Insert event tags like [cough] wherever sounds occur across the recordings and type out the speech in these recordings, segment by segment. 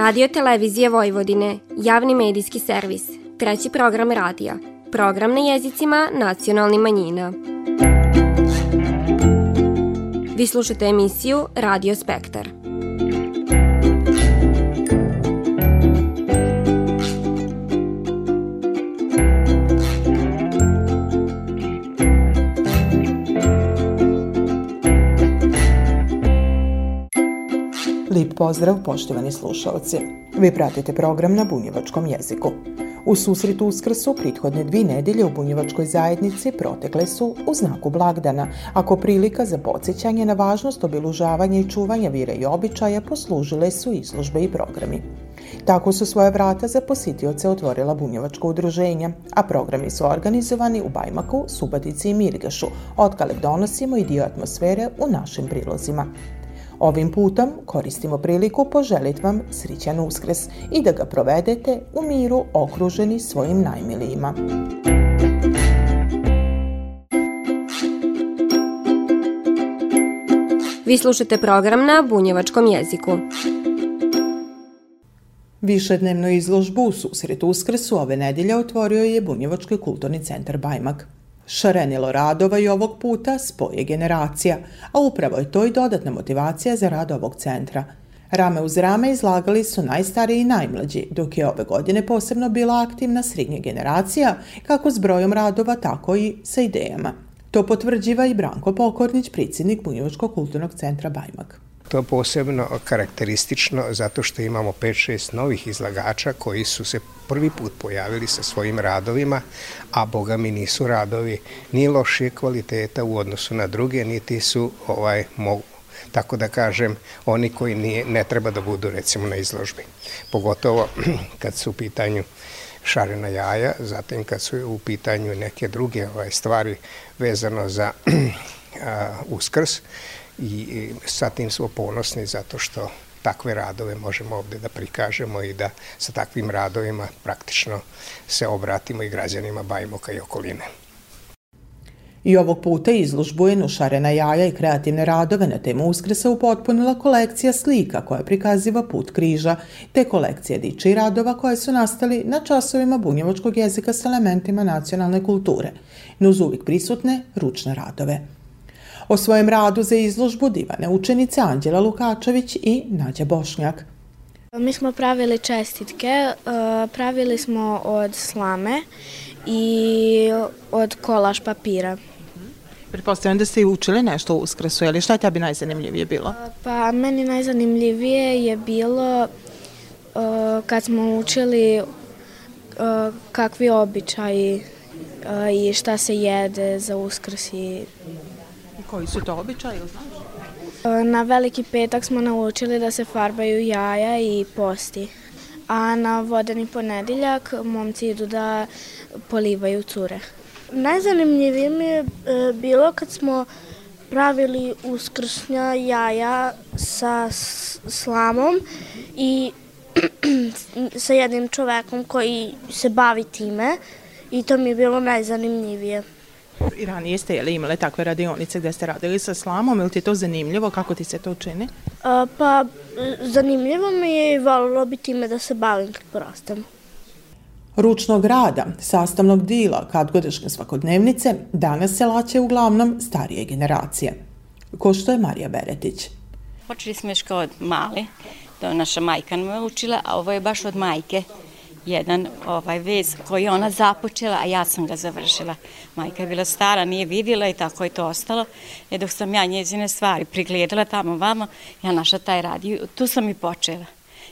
Radio Televizije Vojvodine, javni medijski servis, treći program radija, program na jezicima nacionalnih manjina. Vi slušate emisiju Radio Spektar. Pozdrav, poštovani slušalci. Vi pratite program na bunjevačkom jeziku. U susretu uskrsu prethodne dvi nedelje u bunjevačkoj zajednici protekle su u znaku blagdana, ako prilika za podsjećanje na važnost obilužavanja i čuvanja vire i običaja poslužile su izložbe i programi. Tako su svoje vrata za posjetioce otvorila bunjevačko udruženja, a programi su organizovani u Bajmaku, Subatici i Mirgašu, kale donosimo i dio atmosfere u našim prilozima. Ovim putom koristimo priliku poželit vam srićan uskres i da ga provedete u miru okruženi svojim najmilijima. Vi slušate program na bunjevačkom jeziku. Višednevnu izložbu u susretu Uskresu ove nedelje otvorio je Bunjevački kulturni centar Bajmak. Šarenilo radova i ovog puta spoje generacija, a upravo je to i dodatna motivacija za rad ovog centra. Rame uz rame izlagali su najstariji i najmlađi, dok je ove godine posebno bila aktivna srednja generacija, kako s brojom radova, tako i sa idejama. To potvrđiva i Branko Pokornić, predsjednik Bunjevačkog kulturnog centra Bajmak. To je posebno karakteristično zato što imamo 5-6 novih izlagača koji su se prvi put pojavili sa svojim radovima, a boga mi nisu radovi ni lošije kvaliteta u odnosu na druge, niti su ovaj mogu tako da kažem, oni koji nije, ne treba da budu recimo na izložbi. Pogotovo [clears throat] kad su u pitanju šarena jaja, zatim kad su u pitanju neke druge ovaj, stvari vezano za [clears throat] a, uskrs i sa tim smo ponosni zato što takve radove možemo ovde da prikažemo i da sa takvim radovima praktično se obratimo i građanima Bajmoka i okoline. I ovog puta izložbu je nušarena jaja i kreativne radove na temu Uskrsa upotpunila kolekcija slika koja prikaziva put križa, te kolekcija diči i radova koje su nastali na časovima bunjevačkog jezika s elementima nacionalne kulture, nuz uvijek prisutne ručne radove. O svojem radu za izložbu divane učenice Anđela Lukačević i Nađa Bošnjak. Mi smo pravili čestitke, e, pravili smo od slame i od kolaž papira. Pretpostavljam da ste i učili nešto u uskresu, ali šta tebi najzanimljivije bilo? E, pa meni najzanimljivije je bilo e, kad smo učili kakvi običaji i šta se jede za uskrs i Koji su to običaji, znaš? E, na veliki petak smo naučili da se farbaju jaja i posti. A na vodeni ponediljak momci idu da polivaju cure. Najzanimljivije mi je e, bilo kad smo pravili uskrsnja jaja sa slamom i [clears throat] sa jednim čovekom koji se bavi time i to mi je bilo najzanimljivije. I ranije ste jeli, imali takve radionice gdje ste radili sa slamom, ili ti je to zanimljivo, kako ti se to čini? A, pa, zanimljivo mi je i volilo bi time da se bavim kad porastem. Ručnog rada, sastavnog dila kadgodišnje svakodnevnice, danas se laće uglavnom starije generacije. Ko što je Marija Beretić? Počeli smo još kao od mali, to je naša majka nam učila, a ovo je baš od majke jedan ovaj vez koji ona započela, a ja sam ga završila. Majka je bila stara, nije vidjela i tako je to ostalo. I dok sam ja njezine stvari prigledala tamo vama, ja naša taj radi, tu sam i počela.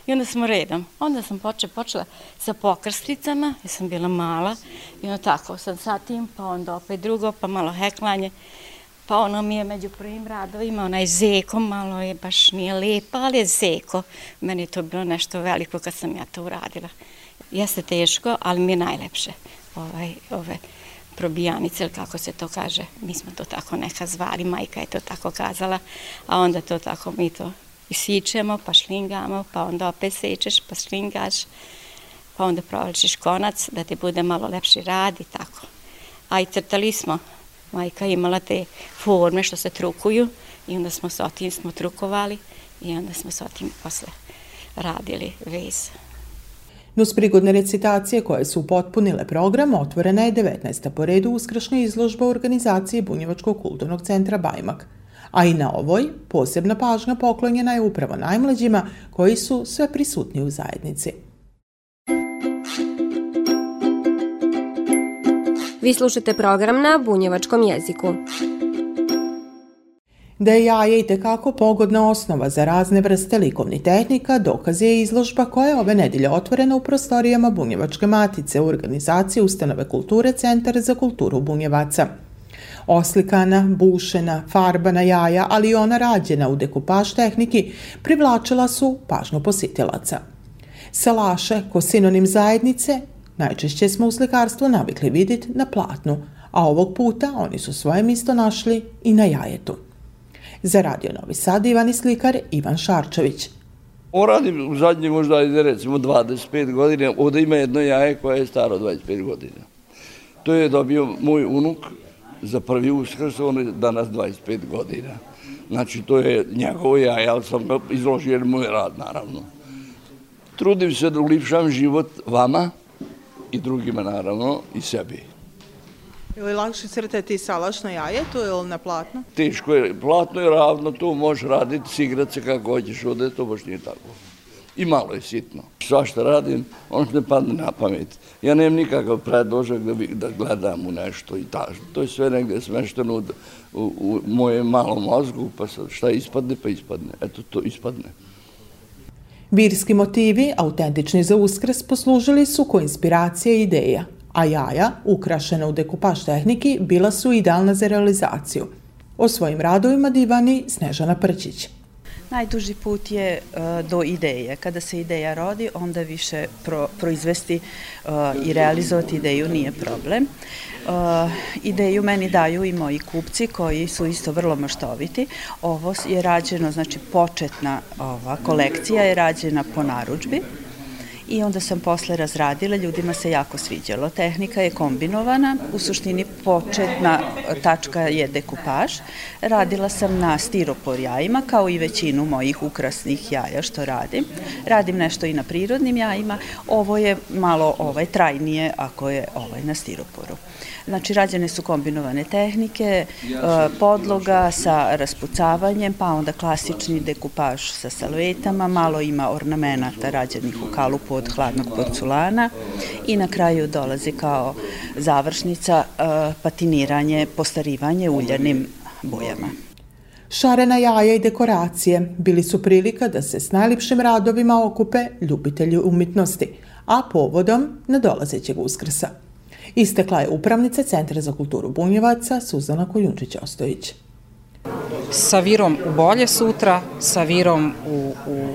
I onda smo redom. Onda sam počela, počela sa pokrsticama, ja sam bila mala. I onda tako sam sa tim, pa onda opet drugo, pa malo heklanje. Pa ono mi je među prvim radovima, onaj zeko, malo je baš nije lepa, ali je zeko. Meni je to bilo nešto veliko kad sam ja to uradila jeste teško, ali mi je najlepše ovaj, ove probijanice, ili kako se to kaže, mi smo to tako neka zvali, majka je to tako kazala, a onda to tako mi to isičemo, pa šlingamo, pa onda opet sečeš, pa šlingaš, pa onda provlačiš konac da ti bude malo lepši rad i tako. A i crtali smo, majka imala te forme što se trukuju i onda smo s otim smo trukovali i onda smo s otim posle radili vez. Nus prigodne recitacije koje su potpunile program, otvorena je 19. po redu uskršnja izložba organizacije Bunjevačkog kulturnog centra Bajmak. A i na ovoj posebna pažnja poklonjena je upravo najmlađima koji su sve prisutni u zajednici. Vi slušate program na bunjevačkom jeziku. Da je jaje i tekako pogodna osnova za razne vrste likovnih tehnika, dokaz je izložba koja je ove nedelje otvorena u prostorijama Bunjevačke matice u organizaciji Ustanove kulture Centar za kulturu Bunjevaca. Oslikana, bušena, farbana jaja, ali i ona rađena u dekupaž tehniki, privlačila su pažnju posjetilaca. Salaše, ko sinonim zajednice, najčešće smo u slikarstvu navikli vidjeti na platnu, a ovog puta oni su svoje misto našli i na jajetu. Za Radio Novi Sad Ivan slikar Ivan Šarčević. Ovo radim u zadnje možda, recimo, 25 godina. Ovdje ima jedno jaje koje je staro 25 godina. To je dobio moj unuk za prvi uskrs, on je danas 25 godina. Znači, to je njegovo jaje, ali sam ga izložio jer moj rad, naravno. Trudim se da ulipšam život vama i drugima, naravno, i sebi. Ili lakše crtati salaš na jajetu ili na platno? Teško je, platno je ravno, to možeš raditi, sigrat se kako hoćeš, ovdje to baš nije tako. I malo je sitno. Sva što radim, ono što ne padne na pamet. Ja nemam nikakav predložak da, da gledam u nešto i ta, to je sve negdje smešteno u, u, u moje malom mozgu, pa sad šta ispadne, pa ispadne. Eto, to ispadne. Virski motivi, autentični za uskrs, poslužili su ko inspiracija i ideja a jaja, ukrašena u dekupaž tehniki, bila su idealna za realizaciju. O svojim radovima divani Snežana Prčić. Najduži put je uh, do ideje. Kada se ideja rodi, onda više pro, proizvesti uh, i realizovati ideju nije problem. Uh, ideju meni daju i moji kupci koji su isto vrlo maštoviti. Ovo je rađeno, znači početna ova kolekcija je rađena po naručbi i onda sam posle razradila, ljudima se jako sviđalo. Tehnika je kombinovana, u suštini početna tačka je dekupaž. Radila sam na stiropor jajima, kao i većinu mojih ukrasnih jaja što radim. Radim nešto i na prirodnim jajima, ovo je malo ovaj trajnije ako je ovaj na stiroporu. Znači, rađene su kombinovane tehnike, e, podloga sa raspucavanjem, pa onda klasični dekupaž sa salvetama, malo ima ornamenata rađenih u kalupu od hladnog porculana i na kraju dolazi kao završnica e, patiniranje, postarivanje uljanim bojama. Šarena jaja i dekoracije bili su prilika da se s najlipšim radovima okupe ljubitelji umjetnosti, a povodom nadolazećeg uskrsa. Istekla je upravnica Centra za kulturu Bunjevaca Suzana Koljunčić-Ostojić. Sa virom u bolje sutra, sa virom u, u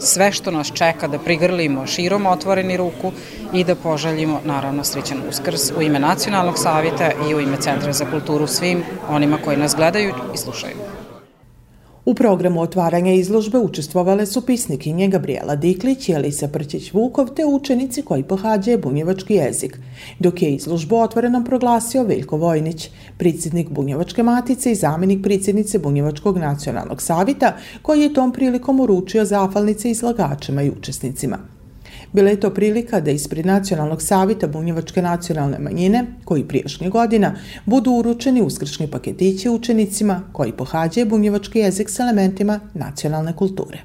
sve što nas čeka da prigrlimo širom otvoreni ruku i da poželjimo naravno srećan uskrs u ime Nacionalnog savjeta i u ime Centra za kulturu svim onima koji nas gledaju i slušaju. U programu otvaranja izložbe učestvovale su pisnikinje Gabriela Diklić i Elisa Prćić-Vukov te učenici koji pohađaju bunjevački jezik, dok je izložbu otvorenom proglasio Veljko Vojnić, predsjednik Bunjevačke matice i zamjenik predsjednice Bunjevačkog nacionalnog savita, koji je tom prilikom uručio zafalnice izlagačima i učesnicima. Bila je to prilika da ispred Nacionalnog savita Bunjevačke nacionalne manjine, koji priješnje godina, budu uručeni uskršnji paketići učenicima koji pohađaju bunjevački jezik s elementima nacionalne kulture.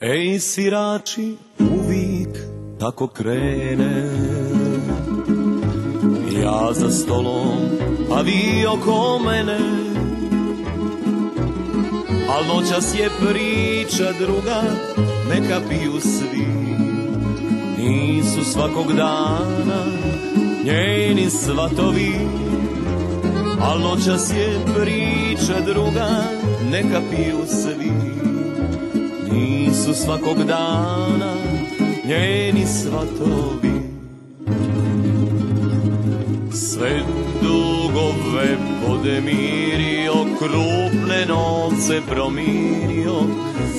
Ej, sirači, uvijek tako krene Ja za stolom, a vi oko mene Al noćas je priča druga, neka piju svi. Nisu svakog dana njeni svatovi, al noćas je priča druga, neka piju svi. Nisu svakog dana njeni svatovi. Sve dugove podemirio, krupne novce promirio,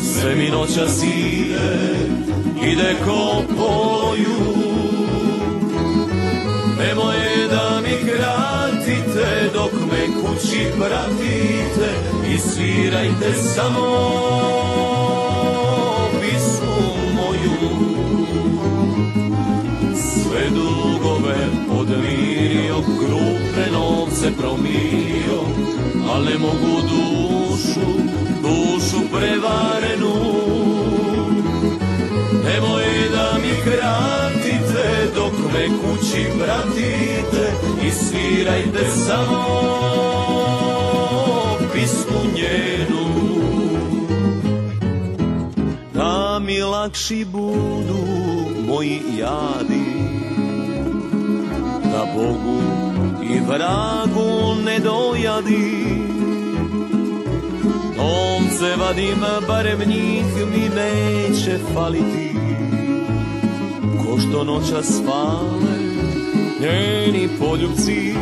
sve mi noća sile ide ko poju. Nemoje da mi kratite dok me kući pratite i svirajte samo Sve dugove podmirio, krupne novce promirio, ali ne mogu dušu, dušu prevarenu. Nemoj da mi kratite dok me kući vratite i svirajte samo pismu njenu. Da mi lakši budu moji jadi, da Bogu i vragu ne dojadi. Novce vadim, barem njih mi neće faliti, ko što noća spale njeni poljubci.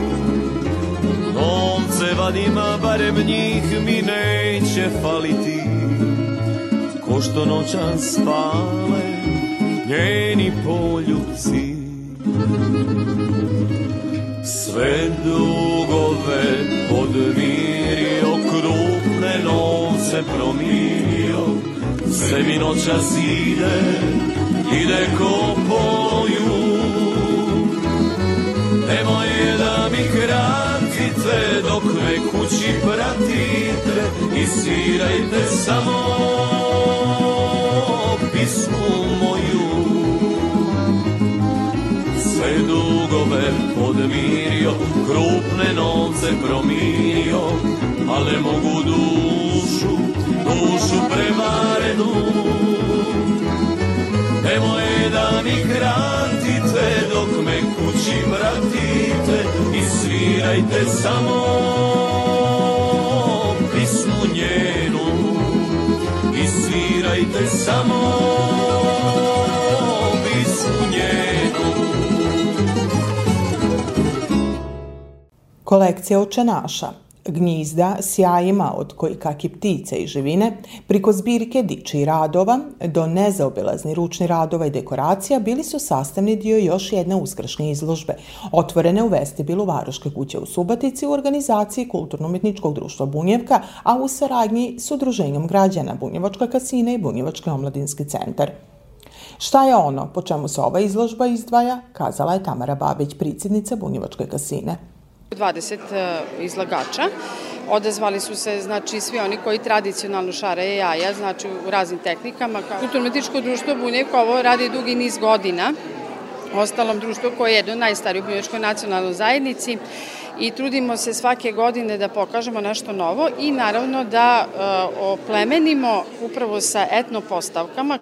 Novce vadim, barem njih mi neće faliti, ko što noća spale njeni poljubci. Sve dugove podmirio, krupne novce promirio, sebi noćas ide, ide ko poju. Nemoj da mi kratite, dok me kući pratite i svirajte samo Sve dugove podmirio, krupne novce promirio, ali mogu dušu, dušu prevarenu. Nemoj da mi kratite, dok me kući vratite i svirajte samo pismu njenu. I svirajte samo Kolekcija očenaša, gnjizda s jajima od koji kaki ptice i živine, priko zbirke diči radova do nezaobilazni ručni radova i dekoracija bili su sastavni dio još jedne uskršnje izložbe, otvorene u vestibilu Varoške kuće u Subatici u organizaciji Kulturno-umjetničkog društva Bunjevka, a u saradnji s udruženjem građana Bunjevačka kasina i Bunjevački omladinski centar. Šta je ono po čemu se ova izložba izdvaja, kazala je Tamara Babić, predsjednica Bunjevačke kasine. 20 e, izlagača. Odazvali su se znači svi oni koji tradicionalno šare jaja, znači u raznim tehnikama. Kulturno-metičko društvo Bunjekovo radi dugi niz godina. Ostalom društvo koje je jedno najstarije u Bunjevčkoj nacionalnoj zajednici i trudimo se svake godine da pokažemo nešto novo i naravno da e, oplemenimo upravo sa etno postavkama.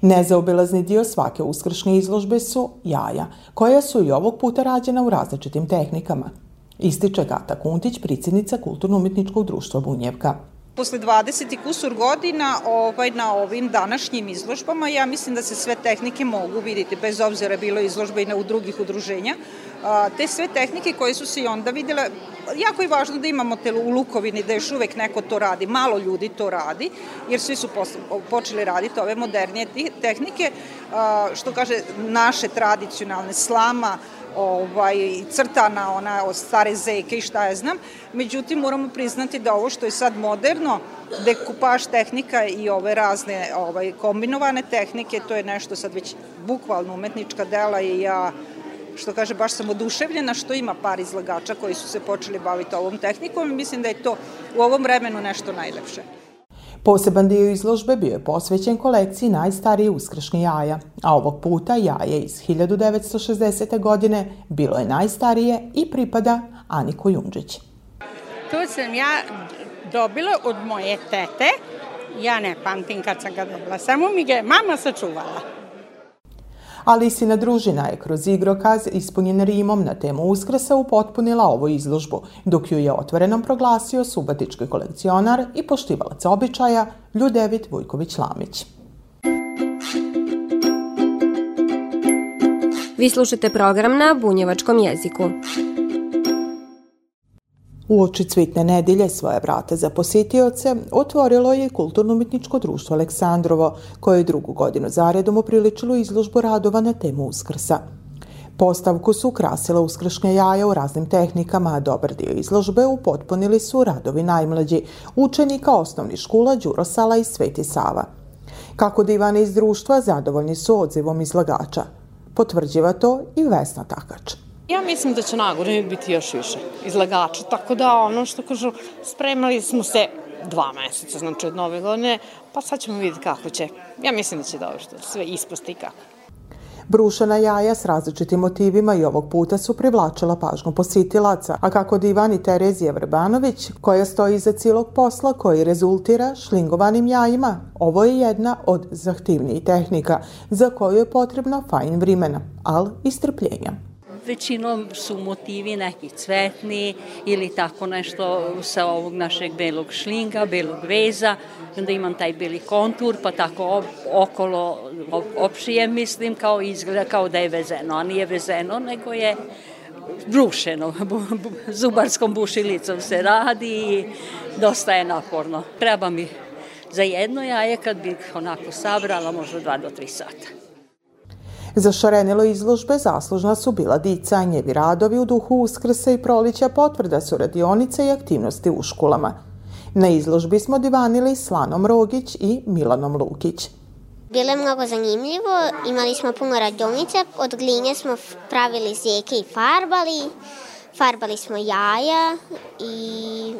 Nezaobilazni dio svake uskršnje izložbe su jaja, koja su i ovog puta rađena u različitim tehnikama. Ističe Gata Kuntić, pricjednica Kulturno-umjetničkog društva Bunjevka. Posle 20 kusur godina ovaj, na ovim današnjim izložbama, ja mislim da se sve tehnike mogu vidjeti, bez obzira bilo izložba i na, u drugih udruženja. A, te sve tehnike koje su se i onda vidjela, jako je važno da imamo te u Lukovini, da još uvek neko to radi, malo ljudi to radi, jer svi su počeli raditi ove modernije tehnike, a, što kaže naše tradicionalne slama, ovaj, crtana ona od stare zeke i šta ja znam. Međutim, moramo priznati da ovo što je sad moderno, dekupaž tehnika i ove razne ovaj, kombinovane tehnike, to je nešto sad već bukvalno umetnička dela i ja što kaže, baš sam oduševljena što ima par izlagača koji su se počeli baviti ovom tehnikom i mislim da je to u ovom vremenu nešto najlepše. Poseban dio izložbe bio je posvećen kolekciji najstarije uskršnje jaja, a ovog puta jaje iz 1960. godine bilo je najstarije i pripada Ani Kojundžić. To sam ja dobila od moje tete, ja ne pamtim kad sam ga dobila, samo mi ga je mama sačuvala. Alisina družina je kroz igrokaz ispunjen rimom na temu Uskrsa upotpunila ovu izložbu, dok ju je otvorenom proglasio subatički kolekcionar i poštivalac običaja Ljudevit Vujković-Lamić. Vi slušate program na bunjevačkom jeziku. U oči cvitne nedelje svoje vrate za posjetioce otvorilo je Kulturno-umjetničko društvo Aleksandrovo, koje je drugu godinu zaredom upriličilo izložbu radova na temu Uskrsa. Postavku su krasila uskršnje jaja u raznim tehnikama, a dobar dio izložbe upotpunili su radovi najmlađi, učenika osnovnih škola Đurosala i Sveti Sava. Kako divane iz društva zadovoljni su odzivom izlagača. Potvrđiva to i Vesna Takač. Ja mislim da će nagore biti još više izlagača, tako da ono što kažu, spremali smo se dva meseca, znači od nove godine, pa sad ćemo vidjeti kako će. Ja mislim da će dobro što sve ispasti i kako. Brušena jaja s različitim motivima i ovog puta su privlačila pažnju posjetilaca, a kako divani Terezija Vrbanović, koja stoji iza cijelog posla koji rezultira šlingovanim jajima, ovo je jedna od zahtivnijih tehnika za koju je potrebno fajn vrimena, ali i strpljenja većinom su motivi neki cvetni ili tako nešto sa ovog našeg belog šlinga, belog veza, onda imam taj beli kontur, pa tako okolo opšijem, mislim, kao izgleda kao da je vezeno, a nije vezeno, nego je brušeno, [laughs] zubarskom bušilicom se radi i dosta je naporno. Treba mi za jedno jaje kad bih onako sabrala možda dva do tri sata. Za šarenilo izložbe zaslužna su bila dica, njevi radovi u duhu uskrsa i prolića potvrda su radionice i aktivnosti u školama. Na izložbi smo divanili Slanom Rogić i Milanom Lukić. Bilo je mnogo zanimljivo, imali smo puno radionice, od gline smo pravili zeke i farbali, farbali smo jaja i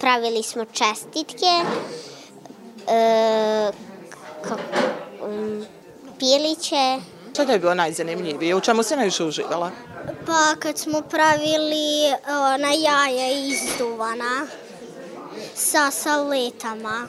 pravili smo čestitke, e, kako, um, piliće, Šta je bilo najzanimljivije? U čemu se najviše uživala? Pa kad smo pravili ona jaja izduvana sa saletama.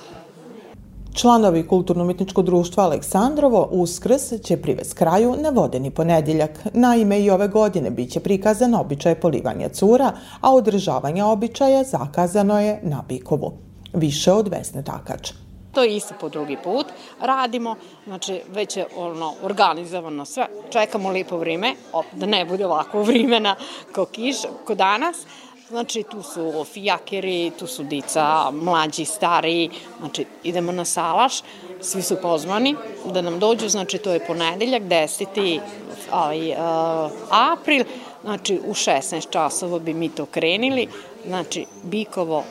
Članovi Kulturno-umetničkog društva Aleksandrovo uskrs će privez kraju na vodeni ponedjeljak. Naime, i ove godine bit će prikazan običaj polivanja cura, a održavanje običaja zakazano je na Bikovu. Više od Vesne Takač. To je isto po drugi put. Radimo, znači već je ono, organizovano sve. Čekamo lipo vrijeme, da ne bude ovako vrimena ko kiš, ko danas. Znači, tu su fijakeri, tu su dica, mlađi, stari, znači, idemo na salaš, svi su pozvani da nam dođu, znači, to je ponedeljak, 10. Ovaj, uh, april, znači, u 16 časova bi mi to krenili, znači, Bikovo,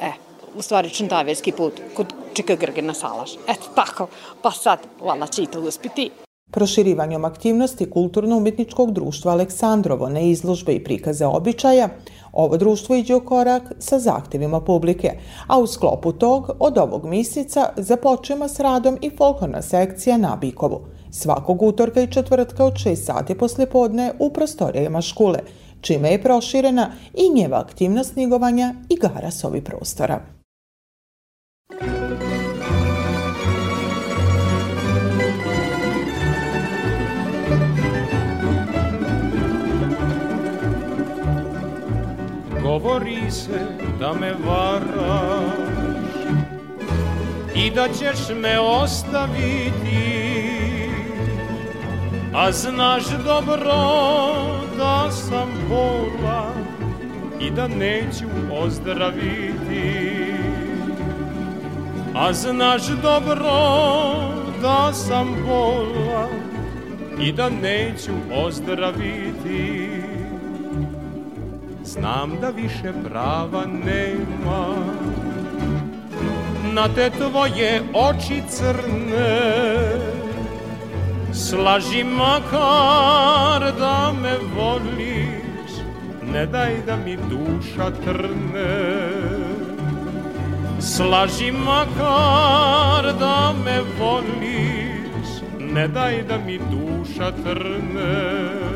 e, u stvari Čantavijski put, kod Čika Grgena Salaš. Eto tako, pa sad, vala će i to uspiti. Proširivanjem aktivnosti Kulturno-umjetničkog društva Aleksandrovo na izložbe i prikaze običaja, ovo društvo iđe u korak sa zahtjevima publike, a u sklopu tog od ovog mjeseca započema s radom i folklorna sekcija na Bikovu. Svakog utorka i četvrtka od 6 sati posle podne u prostorijama škole, čime je proširena i njeva aktivnost snigovanja i gara s ovih prostora. Govori se da me varaš I da ćeš me ostaviti. A znaš dobro da sam bola I da neću ozdraviti. A znaš dobro da sam bola I da neću ozdraviti. Znam da više prava nema. Na te tvoje oči crne Slaži makar da me voliš Ne daj da mi duša trne. Slaži makar da me voliš Ne daj da mi duša trne.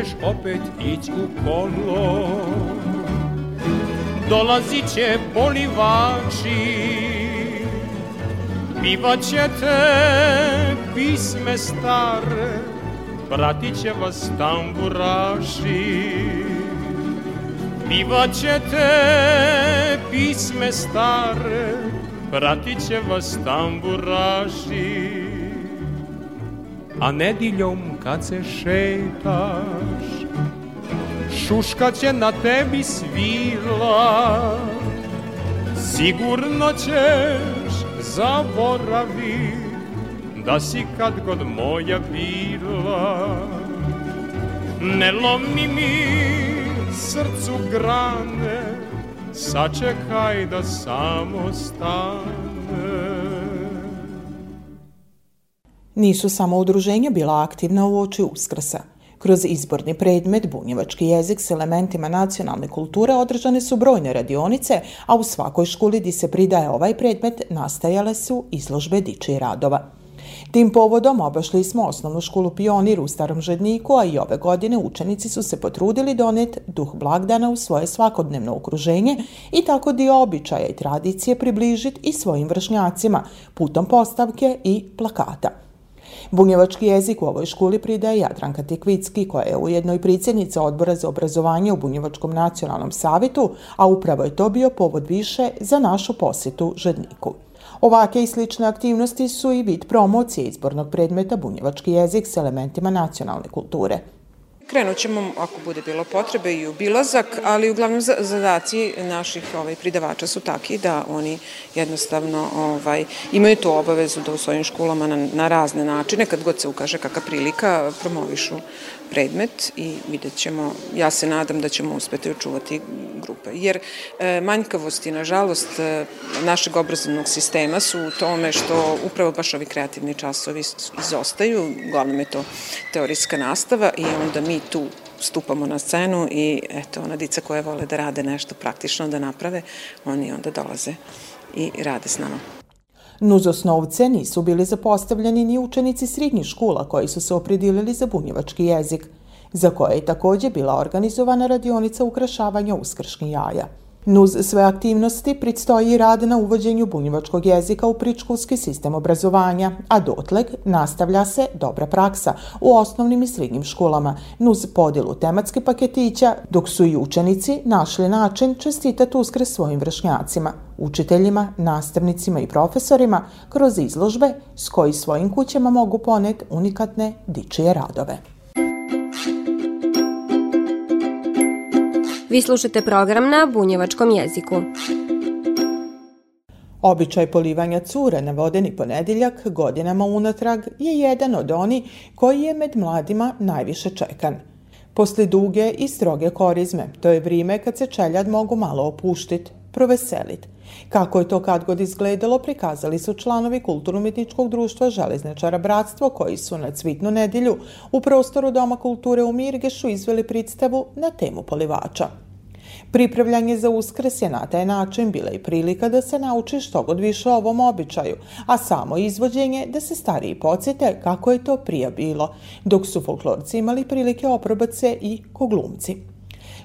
Ćeš opet ić u kolo Dolazit će polivači Pivat će te pisme stare Pratit će vas tamburaši Pivat će te pisme stare pratit će vas tamburaši. A nediljom kad se šetaš, šuška će na tebi svila, sigurno ćeš zaboravi da si kad god moja bila. Ne lomi mi srcu grane, sačekaj da samo stane. Nisu samo udruženja bila aktivna u oči Uskrsa. Kroz izborni predmet bunjevački jezik s elementima nacionalne kulture održane su brojne radionice, a u svakoj školi di se pridaje ovaj predmet nastajale su izložbe diči radova. Tim povodom obašli smo osnovnu školu Pionir u Starom Žedniku, a i ove godine učenici su se potrudili donet duh blagdana u svoje svakodnevno okruženje i tako dio običaja i tradicije približiti i svojim vršnjacima putom postavke i plakata. Bunjevački jezik u ovoj školi pridaje Jadranka Tikvicki, koja je ujedno i predsjednica odbora za obrazovanje u Bunjevačkom nacionalnom savjetu, a upravo je to bio povod više za našu posjetu Žedniku. Ovake i slične aktivnosti su i vid promocije izbornog predmeta bunjevački jezik s elementima nacionalne kulture. Krenut ćemo, ako bude bilo potrebe, i u bilazak, ali uglavnom zadaci naših ovaj, pridavača su taki da oni jednostavno ovaj, imaju tu obavezu da u svojim školama na, na razne načine, kad god se ukaže kakva prilika, promovišu predmet i vidjet ćemo, ja se nadam da ćemo uspeti očuvati grupe. Jer e, manjkavosti, nažalost, e, našeg obrazovnog sistema su u tome što upravo baš ovi kreativni časovi izostaju, uglavnom je to teorijska nastava i onda mi tu stupamo na scenu i eto, ona dica koje vole da rade nešto praktično da naprave, oni onda dolaze i rade s nama. Nuz osnovce nisu bili zapostavljeni ni učenici srednjih škola koji su se opredilili za bunjevački jezik, za koje je također bila organizovana radionica ukrašavanja uskršnjih jaja. Nuz sve aktivnosti predstoji rad na uvođenju bunjevačkog jezika u pričkulski sistem obrazovanja, a dotleg nastavlja se dobra praksa u osnovnim i srednjim školama, nuz podjelu tematske paketića, dok su i učenici našli način čestitati uskre svojim vršnjacima, učiteljima, nastavnicima i profesorima kroz izložbe s koji svojim kućama mogu poneti unikatne dičije radove. Vi slušate program na bunjevačkom jeziku. Običaj polivanja cure na vodeni ponedjeljak godinama unatrag je jedan od oni koji je med mladima najviše čekan. Posle duge i stroge korizme, to je vrijeme kad se čeljad mogu malo opuštit, proveselit. Kako je to kad god izgledalo, prikazali su članovi Kulturno-umjetničkog društva Železničara Bratstvo, koji su na cvitnu nedjelju u prostoru Doma kulture u Mirgešu izveli predstavu na temu polivača. Pripravljanje za uskres je na taj način bila i prilika da se nauči što god više o ovom običaju, a samo izvođenje da se stariji podsjete kako je to prije bilo, dok su folklorci imali prilike oprobati se i koglumci.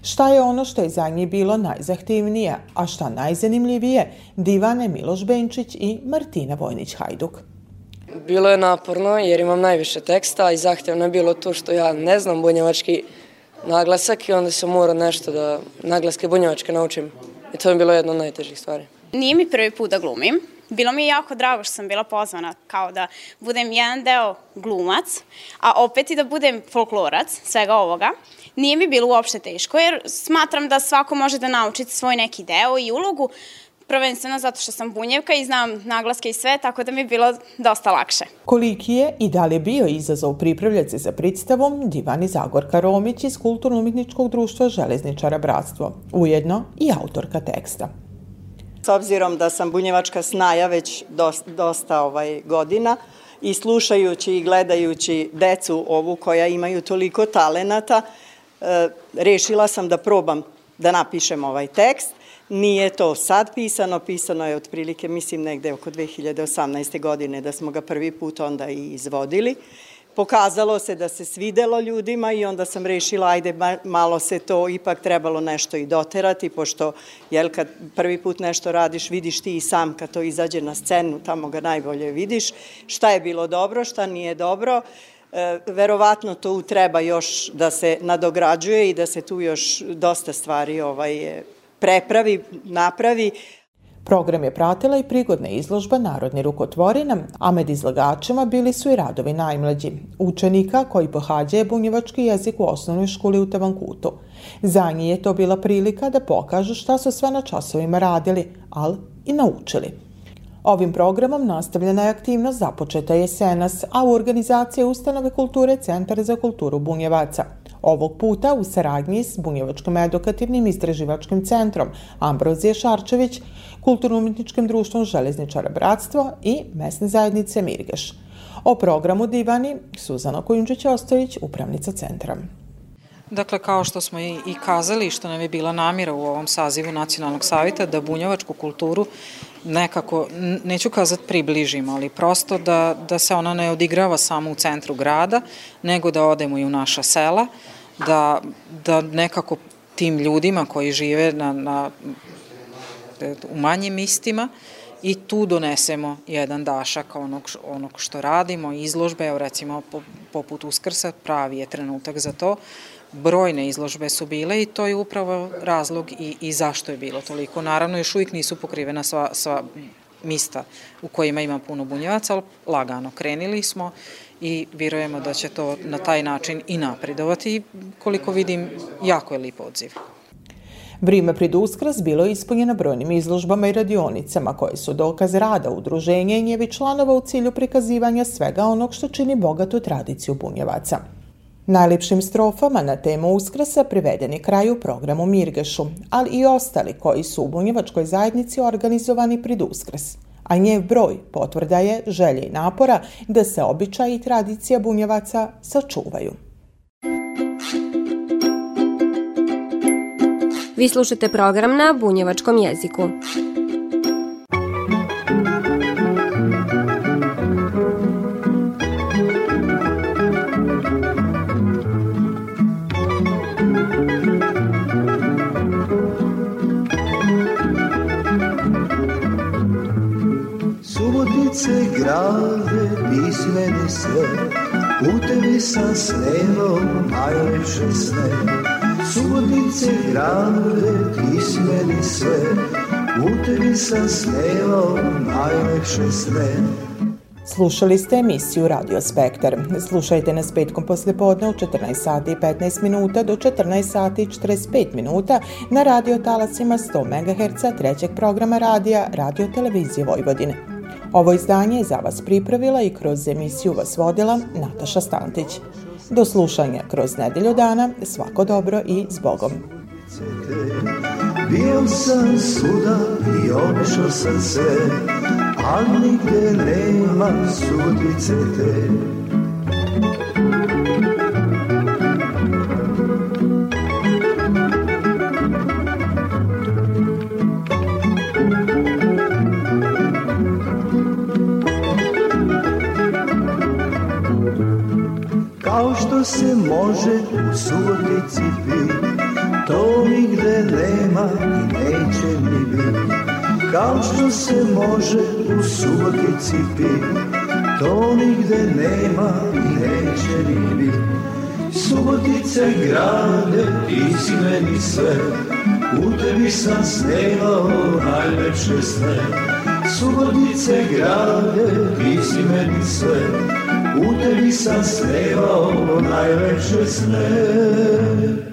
Šta je ono što je za njih bilo najzahtevnije, a šta najzanimljivije, divane Miloš Benčić i Martina Vojnić-Hajduk. Bilo je naporno jer imam najviše teksta i zahtevno je bilo to što ja ne znam bunjevački naglasak i onda sam morao nešto da naglaske bunjevačke naučim. I to je bilo jedno od najtežih stvari. Nije mi prvi put da glumim. Bilo mi je jako drago što sam bila pozvana kao da budem jedan deo glumac, a opet i da budem folklorac svega ovoga. Nije mi bilo uopšte teško jer smatram da svako može da nauči svoj neki deo i ulogu, prvenstveno zato što sam bunjevka i znam naglaske i sve, tako da mi je bilo dosta lakše. Koliki je i da li je bio izazov pripravljati se za predstavom Divani Zagorka Romić iz Kulturno-umjetničkog društva Železničara Bratstvo, ujedno i autorka teksta. S obzirom da sam bunjevačka snaja već dosta, dosta ovaj godina i slušajući i gledajući decu ovu koja imaju toliko talenata, e, rešila sam da probam da napišem ovaj tekst – Nije to sad pisano, pisano je otprilike, mislim, negde oko 2018. godine da smo ga prvi put onda i izvodili. Pokazalo se da se svidelo ljudima i onda sam rešila, ajde, malo se to ipak trebalo nešto i doterati, pošto, jel, kad prvi put nešto radiš, vidiš ti i sam kad to izađe na scenu, tamo ga najbolje vidiš, šta je bilo dobro, šta nije dobro, e, verovatno to treba još da se nadograđuje i da se tu još dosta stvari ovaj, prepravi, napravi. Program je pratila i prigodna izložba Narodni rukotvorina, a med izlagačima bili su i radovi najmlađi, učenika koji pohađaju bunjevački jezik u osnovnoj školi u Tavankutu. Za njih je to bila prilika da pokažu šta su sve na časovima radili, ali i naučili. Ovim programom nastavljena je aktivnost započeta jesenas, a u organizaciji ustanove kulture Centar za kulturu Bunjevaca. Ovog puta u saradnji s Bunjevačkim edukativnim istraživačkim centrom Ambrozije Šarčević, Kulturno-umjetničkim društvom Železničara Bratstvo i mesne zajednice Mirgeš. O programu divani Suzana Kojunđić-Ostojić, upravnica centra. Dakle, kao što smo i, i kazali, što nam je bila namjera u ovom sazivu Nacionalnog savjeta, da bunjevačku kulturu nekako, neću kazati približimo, ali prosto da, da se ona ne odigrava samo u centru grada, nego da odemo i u naša sela, da, da nekako tim ljudima koji žive na, na, u manjim mistima i tu donesemo jedan dašak onog, onog što radimo, izložbe, evo recimo poput Uskrsa, pravi je trenutak za to, brojne izložbe su bile i to je upravo razlog i, i zašto je bilo toliko. Naravno, još uvijek nisu pokrivena sva, sva mista u kojima ima puno bunjevaca, ali lagano krenili smo i vjerujemo da će to na taj način i napredovati. Koliko vidim, jako je lip odziv. Vrime pred uskras bilo je ispunjeno brojnim izložbama i radionicama koje su dokaz rada udruženja i njevi članova u cilju prikazivanja svega onog što čini bogatu tradiciju bunjevaca. Najljepšim strofama na temu uskrsa privedeni kraju programu Mirgešu, ali i ostali koji su u bunjevačkoj zajednici organizovani pred Uskrs. A njev broj potvrda je želje i napora da se običaj i tradicija bunjevaca sačuvaju. Vi slušate program na bunjevačkom jeziku. Grade, ti si sve, u tebi sam snelo najlepše sne. Subotice grade, ti si sve, u tebi sam snelo najlepše sne. Slušali ste emisiju Radio Spektar. Slušajte nas petkom poslijepodne u 14 sati i 15 minuta do 14 sati i 45 minuta na radio talasima 100 MHz trećeg programa radija Radio Televizije Vojvodine. Ovo izdanje je za vas pripravila i kroz emisiju vas vodila Nataša Stantić. Do slušanja kroz nedelju dana, svako dobro i zbogom. Bio sam svuda i obišao sam se, ali nigde nema sudice te. Se može u subotici pit, to nigde nema i neće ni bit. Kao što se može u subotici pit, to nigde nema i neće ni bit. Subotice grade, ti si meni sve, u tebi sam snevao najlepše sne. Subotice grade, ti si meni sve, u tebi sam snevao najlepše sne.